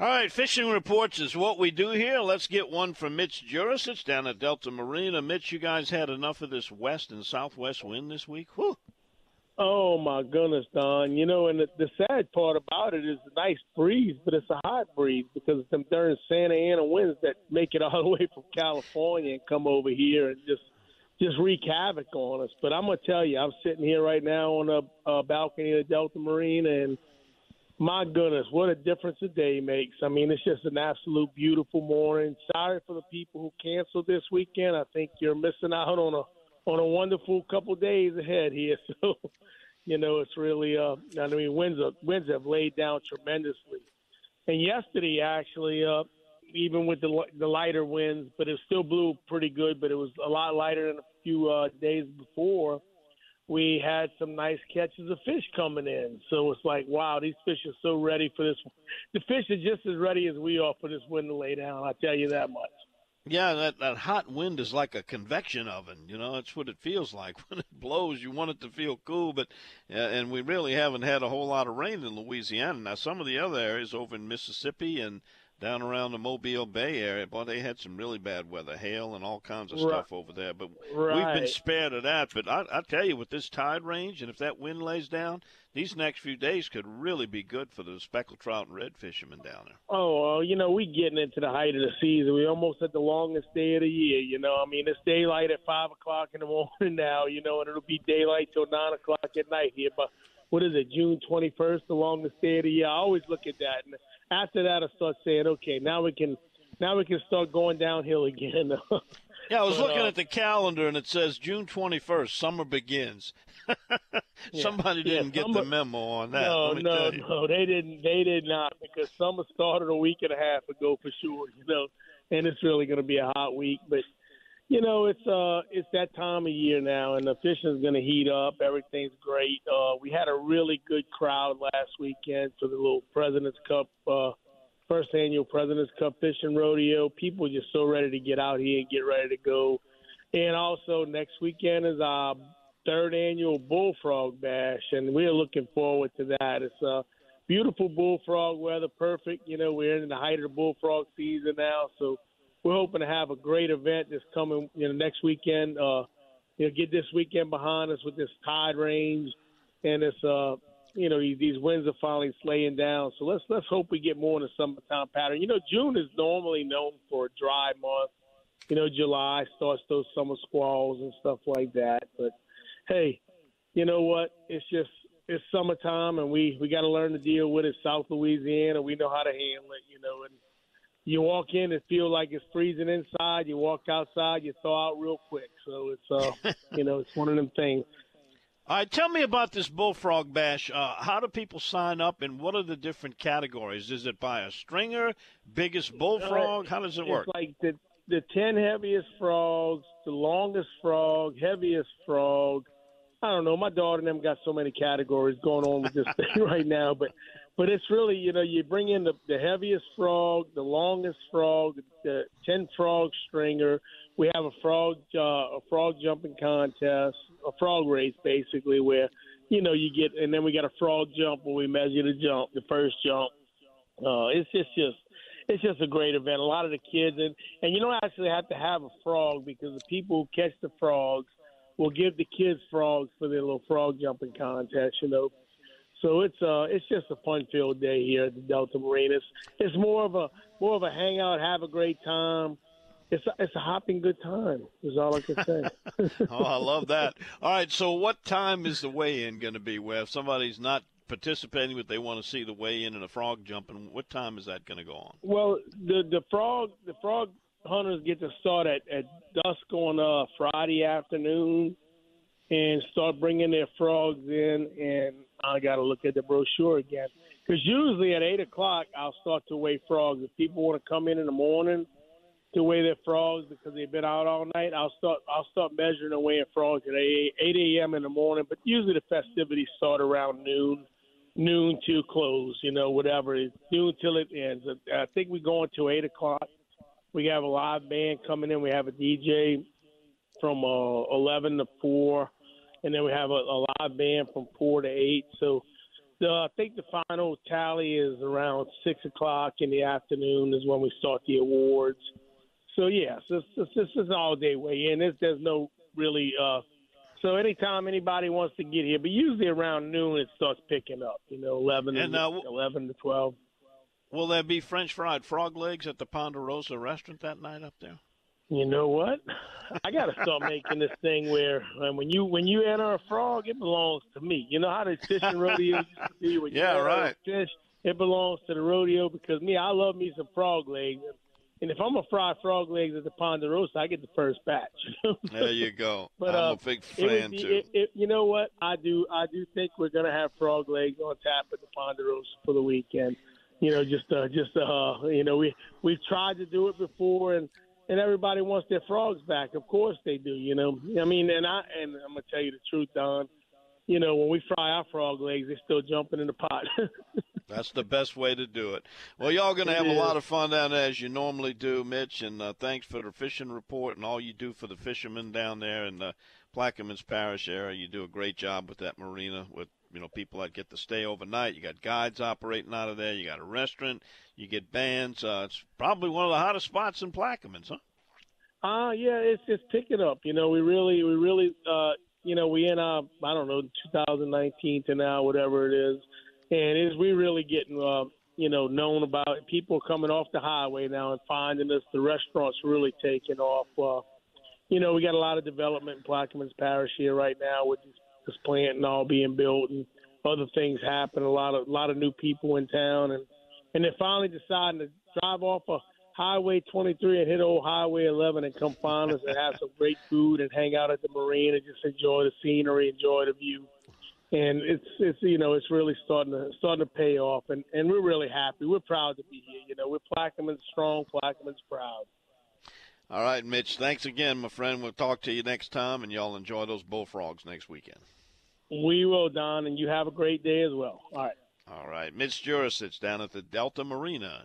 All right, fishing reports is what we do here. Let's get one from Mitch Jurisich down at Delta Marina. Mitch, you guys had enough of this west and southwest wind this week? Whew. Oh my goodness, Don! You know, and the, the sad part about it is a nice breeze, but it's a hot breeze because it's them darn Santa Ana winds that make it all the way from California and come over here and just just wreak havoc on us. But I'm gonna tell you, I'm sitting here right now on a, a balcony of Delta Marina, and my goodness, what a difference a day makes. I mean, it's just an absolute beautiful morning. Sorry for the people who canceled this weekend. I think you're missing out on a on a wonderful couple days ahead here. So, you know, it's really uh, I mean, winds are, winds have laid down tremendously. And yesterday, actually, uh, even with the the lighter winds, but it still blew pretty good. But it was a lot lighter than a few uh, days before. We had some nice catches of fish coming in, so it's like, wow, these fish are so ready for this. The fish are just as ready as we are for this wind to lay down. I tell you that much. Yeah, that, that hot wind is like a convection oven. You know, that's what it feels like when it blows. You want it to feel cool, but uh, and we really haven't had a whole lot of rain in Louisiana. Now, some of the other areas over in Mississippi and down around the Mobile Bay area, boy, they had some really bad weather, hail and all kinds of Right. stuff over there. But Right. we've been spared of that. But I, I tell you, with this tide range, and if that wind lays down, these next few days could really be good for the speckled trout and red fishermen down there. Oh, well, you know, we getting into the height of the season. We almost at the longest day of the year. You know, I mean, it's daylight at five o'clock in the morning now. You know, and it'll be daylight till nine o'clock at night here. But what is it, June twenty first, the longest day of the year? I always look at that, and after that, I start saying, okay, now we can, now we can start going downhill again. Yeah, I was But, looking uh, at the calendar and it says June 21st, summer begins. Somebody didn't get summer- the memo on that. no, no, no, they didn't. They did not because summer started a week and a half ago for sure. You know, and it's really going to be a hot week. But you know, it's uh, it's that time of year now, and the fishing's going to heat up. Everything's great. Uh, we had a really good crowd last weekend for the little Presidents Cup, uh, first annual Presidents Cup fishing rodeo. People just so ready to get out here and get ready to go. And also next weekend is our third annual Bullfrog Bash, and we're looking forward to that. It's a beautiful bullfrog weather, perfect. You know, we're in the height of the bullfrog season now, so we're hoping to have a great event this coming, you know, next weekend. Uh, you know, get this weekend behind us with this tide range, and it's uh, you know, these winds are finally slaying down. So let's let's hope we get more in the summertime pattern. You know, June is normally known for a dry month. You know, July starts those summer squalls and stuff like that. But hey, you know what? It's just it's summertime, and we we got to learn to deal with it. South Louisiana, we know how to handle it. You know, and you walk in and feel like it's freezing inside. You walk outside, you thaw out real quick. So it's uh, you know, it's one of them things. All right, tell me about this Bullfrog Bash. Uh, how do people sign up, and what are the different categories? Is it by a stringer, biggest bullfrog? How does it work? It's like the the ten heaviest frogs, the longest frog, heaviest frog. I don't know. My daughter and them got so many categories going on with this thing right now, but but it's really you know you bring in the, the heaviest frog, the longest frog, the ten frog stringer. We have a frog uh, a frog jumping contest, a frog race basically where you know you get and then we got a frog jump where we measure the jump, the first jump. Uh, it's just just it's just a great event. A lot of the kids and and you don't actually have to have a frog because the people who catch the frogs will give the kids frogs for their little frog jumping contest. You know, so it's uh it's just a fun filled day here at the Delta Marina. It's, it's more of a more of a hangout, have a great time. It's a, it's a hopping good time. Is all I can say. oh, I love that. All right, so what time is the weigh-in going to be? Where if somebody's not participating, but they want to see the weigh-in and the frog jumping, what time is that going to go on? Well, the the frog the frog hunters get to start at at dusk on uh, Friday afternoon, and start bringing their frogs in. And I got to look at the brochure again because usually at eight o'clock I'll start to weigh frogs. If people want to come in in the morning to weigh their frogs because they've been out all night, I'll start I'll start measuring and weighing frogs at eight eight a.m. in the morning. But usually the festivities start around noon noon to close, you know, whatever. It's noon till it ends. I think we're going to 8 o'clock. We have a live band coming in. We have a DJ from uh, 11 to 4, and then we have a, a live band from 4 to 8. So the, I think the final tally is around six o'clock in the afternoon is when we start the awards. So yeah, so this, this is an all day weigh in. There's, there's no really. Uh, so anytime anybody wants to get here, but usually around noon it starts picking up. You know, eleven and, uh, eleven to twelve. Will there be French fried frog legs at the Ponderosa restaurant that night up there? You know what? I got to start making this thing where um, when you when you enter a frog, it belongs to me. You know how the fishing rodeo used to be? When yeah, you right. Fish, it belongs to the rodeo because me, I love me some frog legs. And if I'm gonna fry frog legs at the Ponderosa, I get the first batch. there you go. But, I'm uh, a big fan be, too. It, it, you know what? I do. I do think we're gonna have frog legs on tap at the Ponderosa for the weekend. You know, just uh, just uh, you know, we we've tried to do it before, and and everybody wants their frogs back. Of course they do. You know, I mean, and I and I'm gonna tell you the truth, Don. You know, when we fry our frog legs, they're still jumping in the pot. That's the best way to do it. Well, y'all going to have a lot of fun down there as you normally do, Mitch. And uh, thanks for the fishing report and all you do for the fishermen down there in the Plaquemines Parish area. You do a great job with that marina with you know people that get to stay overnight. You got guides operating out of there. You got a restaurant. You get bands. Uh, it's probably one of the hottest spots in Plaquemines, huh? Uh yeah, it's it's picking up. You know, we really we really uh you know, we in uh I don't know, 2019 to now, whatever it is, and is we really getting uh you know known about it. people coming off the highway now and finding us. The restaurants really taking off. Uh, you know, we got a lot of development in Plaquemines Parish here right now with this, this plant and all being built and other things happen. A lot of a lot of new people in town and and they're finally deciding to drive off a Highway 23 and hit old Highway 11 and come find us and have some great food and hang out at the marina and just enjoy the scenery, enjoy the view. And it's it's you know it's really starting to starting to pay off, and and we're really happy. We're proud to be here. You know, we're Plaquemines strong, Plaquemines proud. All right, Mitch. Thanks again, my friend. We'll talk to you next time, and y'all enjoy those bullfrogs next weekend. We will, Don, and you have a great day as well. All right. All right, Mitch Jurisich down at the Delta Marina.